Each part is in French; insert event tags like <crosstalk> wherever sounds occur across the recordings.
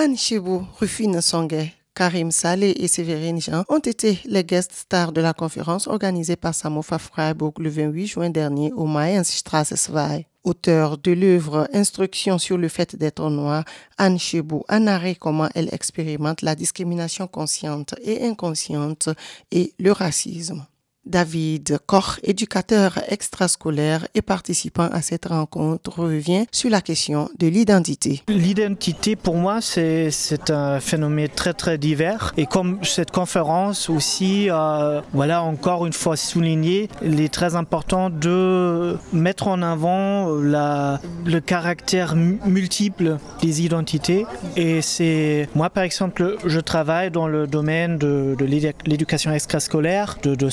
Anne Chibou, Rufine Songue, Karim Saleh et Séverine Jean ont été les guest stars de la conférence organisée par Samofa Freiburg le 28 juin dernier au Mayensstrasse 2. Auteur de l'œuvre Instruction sur le fait d'être noir, Anne Chebou a narré comment elle expérimente la discrimination consciente et inconsciente et le racisme. David Koch, éducateur extrascolaire et participant à cette rencontre, revient sur la question de l'identité. L'identité, pour moi, c'est un phénomène très très divers. Et comme cette conférence aussi, euh, voilà, encore une fois souligné, il est très important de mettre en avant la, le caractère multiple des identités. Et c'est, moi par exemple, je travaille dans le domaine de, l'éducation extrascolaire, de, de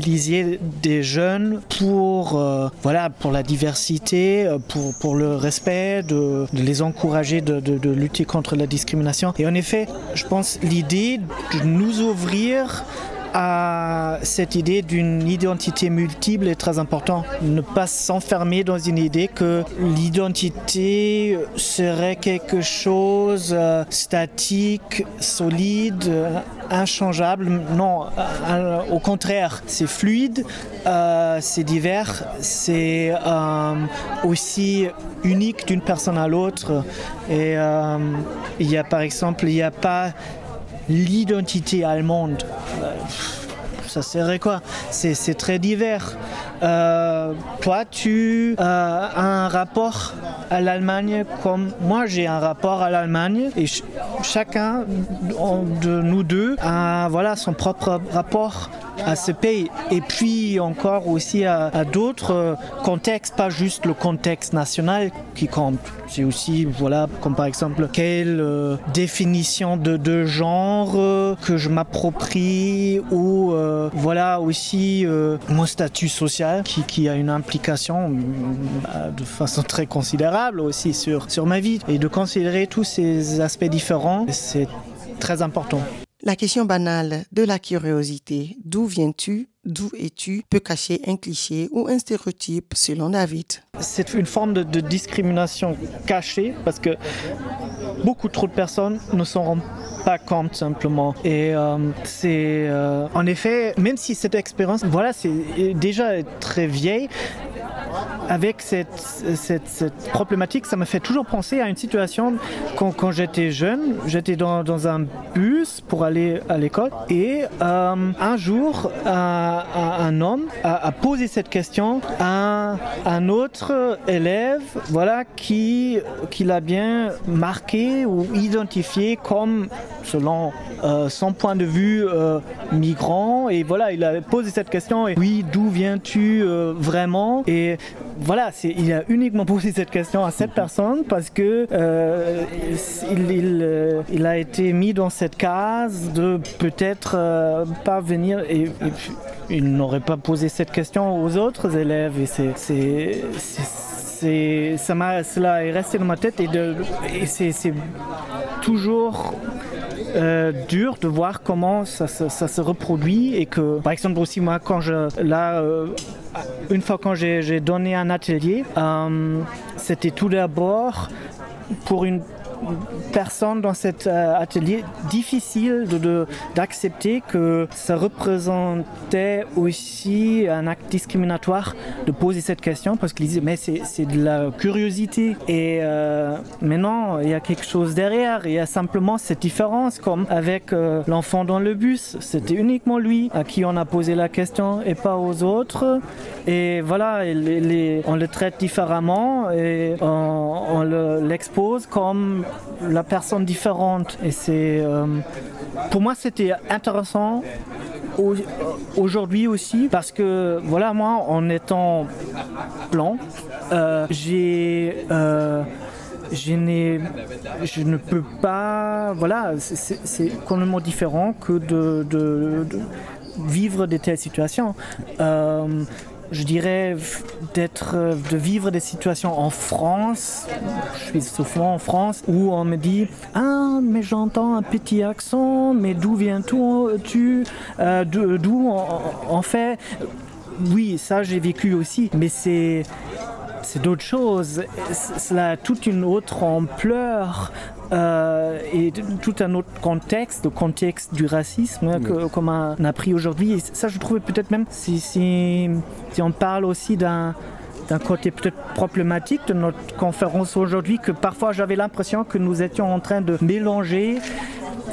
des jeunes pour, euh, voilà, pour la diversité, euh, pour, pour le respect, de, les encourager de, de, lutter contre la discrimination. Et en effet, je pense l'idée de nous ouvrir à cette idée d'une identité multiple est très important. Ne pas s'enfermer dans une idée que l'identité serait quelque chose euh, statique, solide, inchangeable. Non, euh, au contraire, c'est fluide, euh, c'est divers, c'est aussi unique d'une personne à l'autre. Et il y a par exemple, il n'y a pas l'identité allemande. Euh, ça serait quoi? C'est très divers. Euh, toi, tu as un rapport à l'Allemagne comme moi, j'ai un rapport à l'Allemagne et chacun de nous deux a voilà, son propre rapport à ce pays. Et puis encore aussi à, d'autres contextes, pas juste le contexte national qui compte. C'est aussi, voilà, comme par exemple, quelle euh, définition de, genre euh, que je m'approprie ou euh, voilà aussi mon statut social qui, a une implication de façon très considérable aussi sur, sur ma vie. Et de considérer tous ces aspects différents, c'est très important. La question banale de la curiosité, d'où viens-tu, d'où es-tu, peut cacher un cliché ou un stéréotype selon David. C'est une forme de, discrimination cachée parce que beaucoup trop de personnes ne s'en rendent pas compte simplement. Et euh, c'est euh, en effet, même si cette expérience, voilà, c'est déjà très vieille, avec cette, cette, problématique, ça me fait toujours penser à une situation quand, j'étais jeune, j'étais dans, un bus pour aller à l'école et euh, un jour, un, un homme a, posé cette question à un autre élève voilà, qui, qui l'a bien marqué ou identifié comme, selon euh, son point de vue, euh, migrant. Et voilà, il a posé cette question et oui, d'où viens-tu vraiment? Voilà, il a uniquement posé cette question à cette personne parce que euh, euh, il, a été mis dans cette case de peut-être euh, pas venir et, il n'aurait pas posé cette question aux autres élèves. Et ça m'a cela est resté dans ma tête et, et c'est toujours euh, dur de voir comment ça, se reproduit et que, par exemple, aussi moi, quand je, là, euh, une fois quand j'ai donné un atelier, euh, c'était tout d'abord pour une personne dans cet euh, atelier difficile d'accepter de, que ça représentait aussi un acte discriminatoire de poser cette question parce qu'ils disaient mais c'est de la curiosité. Et euh, maintenant il y a quelque chose derrière. Il y a simplement cette différence comme avec euh, l'enfant dans le bus. C'était uniquement lui à qui on a posé la question et pas aux autres. Et voilà on le traite différemment et on, on l'expose comme la personne différente. Et c'est, euh, pour moi, c'était intéressant aujourd'hui aussi parce que voilà, moi, en étant blanc, euh, j'ai euh, je, ne peux pas. Voilà, c'est complètement différent que de, de, vivre de telles situations je dirais, d'être, de vivre des situations en France, je suis souvent en France, où on me dit Ah, mais j'entends un petit accent, mais d'où viens-tu euh, D'où en fait? Oui, ça j'ai vécu aussi, mais c'est c'est d'autres choses. Cela a toute une autre ampleur euh, et tout un autre contexte, le contexte du racisme que, comme on a pris aujourd'hui. Et ça, je trouvais peut-être même, si, si, si on parle aussi d'un d'un côté peut-être problématique de notre conférence aujourd'hui, que parfois j'avais l'impression que nous étions en train de mélanger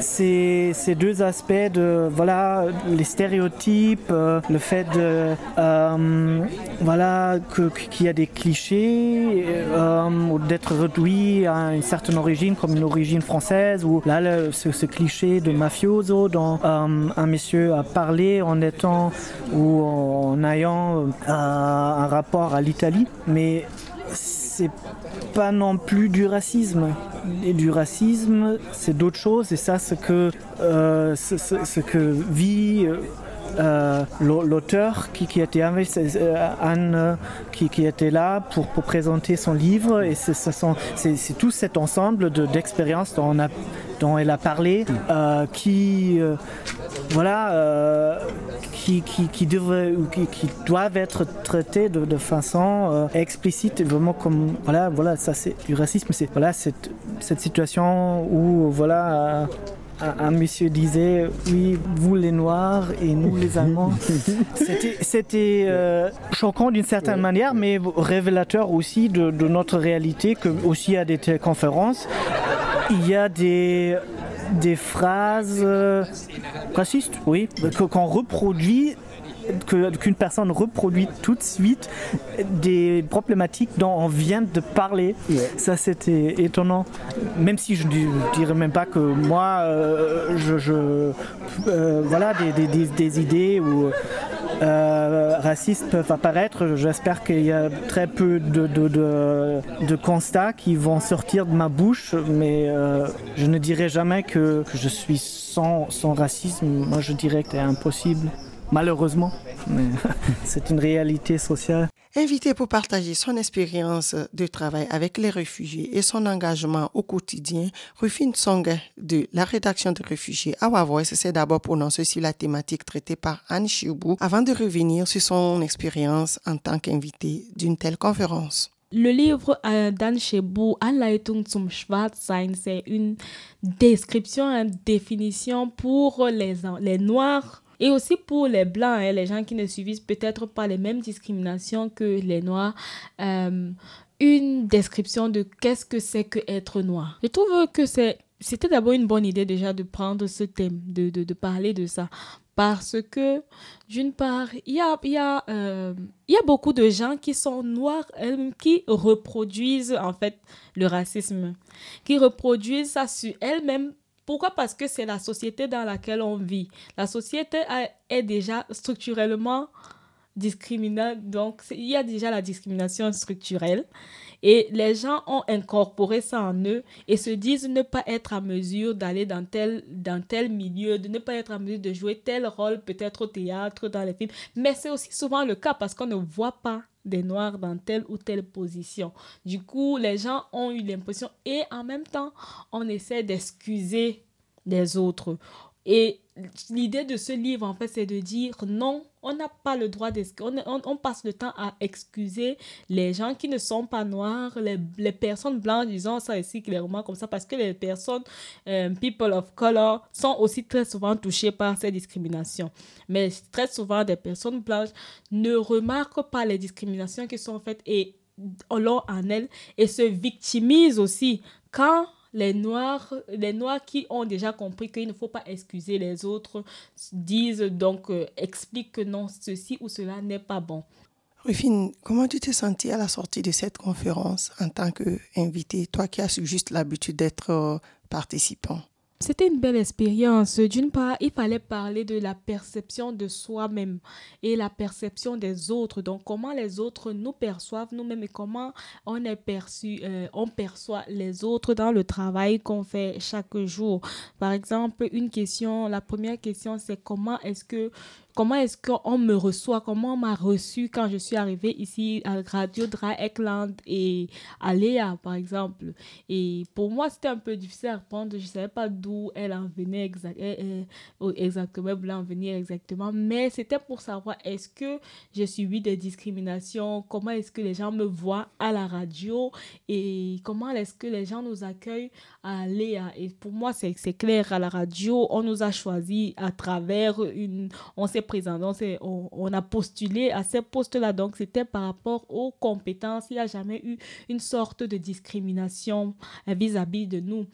ces, deux aspects de voilà les stéréotypes, euh, le fait de euh, voilà qu'il y a des clichés euh, ou d'être réduit à une certaine origine comme une origine française ou là ce, ce, cliché de mafioso dont un monsieur a parlé en étant ou en ayant un rapport à l'Italie. Mais c'est pas non plus du racisme. Et du racisme, c'est d'autres choses. Et ça, ce que, euh, ce, que vit euh, l'auteur qui, qui, était euh, Anne qui, qui, était là pour, pour, présenter son livre. Et c'est tout cet ensemble d'expériences dont, dont, elle a parlé euh, qui, euh, voilà, euh, qui, qui, qui, devrait, qui, qui, doivent être traités de, de façon euh, explicite, vraiment comme voilà, voilà, ça c'est du racisme, c'est voilà cette, cette situation où voilà. Un, un, monsieur disait oui vous les noirs et nous les allemands. <laughs> C'était euh, choquant d'une certaine manière mais révélateur aussi de, de notre réalité que aussi à des conférences il y a des des phrases euh, racistes, oui, qu'on reproduit qu'une qu personne reproduit tout de suite des problématiques dont on vient de parler. Ça, c'était étonnant. Même si je ne dirais même pas que moi, euh, je, je euh, voilà, des, des, des, idées ou euh, racistes peuvent apparaître. J'espère qu'il y a très peu de, de, de, de, constats qui vont sortir de ma bouche, mais euh, je ne dirai jamais que, je suis sans, sans racisme. Moi, je dirais que c'est impossible malheureusement, mais <laughs> c'est une réalité sociale. Invité pour partager son expérience de travail avec les réfugiés et son engagement au quotidien, Rufine Song de la rédaction des réfugiés à Wavois s'est d'abord prononcé sur la thématique traitée par Anne Chiubou avant de revenir sur son expérience en tant qu'invité d'une telle conférence. Le livre euh, d'Anne Chebou, Anleitung zum Schwarzsein, c'est une description, une définition pour les, les Noirs et aussi pour les blancs, hein, les gens qui ne subissent peut-être pas les mêmes discriminations que les noirs, euh, une description de qu'est-ce que c'est que être noir. Je trouve que c'est c'était d'abord une bonne idée déjà de prendre ce thème, de, de, de parler de ça. Parce que, d'une part, il y a, y, a, euh, y a beaucoup de gens qui sont noirs, qui reproduisent en fait le racisme, qui reproduisent ça sur elles-mêmes pourquoi? Parce que c'est la société dans laquelle on vit. La société est déjà structurellement discriminante. Donc, il y a déjà la discrimination structurelle. Et les gens ont incorporé ça en eux et se disent ne pas être à mesure d'aller dans tel, dans tel milieu, de ne pas être à mesure de jouer tel rôle, peut-être au théâtre, dans les films. Mais c'est aussi souvent le cas parce qu'on ne voit pas des noirs dans telle ou telle position. Du coup, les gens ont eu l'impression et en même temps, on essaie d'excuser les autres. Et l'idée de ce livre, en fait, c'est de dire non, on n'a pas le droit d'excuser. On, on, passe le temps à excuser les gens qui ne sont pas noirs, les, personnes blanches, disons ça ici clairement comme ça, parce que les personnes, euh, people of color, sont aussi très souvent touchées par ces discriminations. Mais très souvent, des personnes blanches ne remarquent pas les discriminations qui sont faites et en elles et se victimisent aussi quand les noirs, les noirs qui ont déjà compris qu'il ne faut pas excuser les autres disent donc, euh, expliquent que non, ceci ou cela n'est pas bon. Rufine, comment tu t'es sentie à la sortie de cette conférence en tant qu'invité, toi qui as juste l'habitude d'être euh, participant c'était une belle expérience. D'une part, il fallait parler de la perception de soi-même et la perception des autres. Donc, comment les autres nous perçoivent nous-mêmes et comment on est perçu, euh, on perçoit les autres dans le travail qu'on fait chaque jour. Par exemple, une question, la première question, c'est comment est-ce que comment est-ce qu'on me reçoit, comment on m'a reçu quand je suis arrivée ici à Radio Dry Ekland et à Léa, par exemple? Et pour moi, c'était un peu difficile à répondre. Je ne savais pas d'où elle en venait exactement, elle en venir exactement. Mais c'était pour savoir est-ce que j'ai subi des discriminations, comment est-ce que les gens me voient à la radio? Et comment est-ce que les gens nous accueillent à Léa? Et pour moi, c'est clair, à la radio, on nous a choisi à travers une... On s'est présenté, on, a postulé à ces postes-là. Donc, c'était par rapport aux compétences. Il n'y a jamais eu une sorte de discrimination vis-à-vis -vis de nous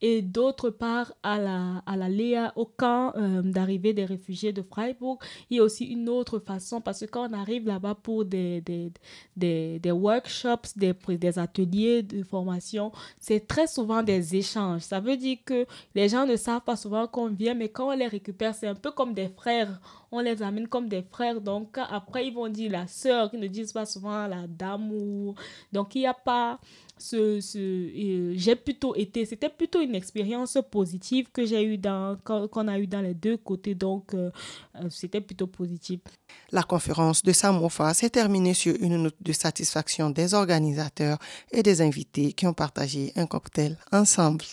et d'autre part à la, à la Léa, au camp euh, d'arrivée des réfugiés de Freiburg. Il y a aussi une autre façon parce que quand on arrive là-bas pour des, des, des, des, workshops, des, des ateliers de formation, c'est très souvent des échanges. Ça veut dire que les gens ne savent pas souvent qu'on vient, mais quand on les récupère, c'est un peu comme des frères. On les amène comme des frères. Donc après, ils vont dire la sœur, qui ne disent pas souvent la dame. Ou... Donc il n'y a pas ce, ce euh, j'ai plutôt été, c'était plutôt une expérience positive que j'ai eu dans, qu'on a eu dans les deux côtés, donc euh, euh, c'était plutôt positif. La conférence de Samofa s'est terminée sur une note de satisfaction des organisateurs et des invités qui ont partagé un cocktail ensemble.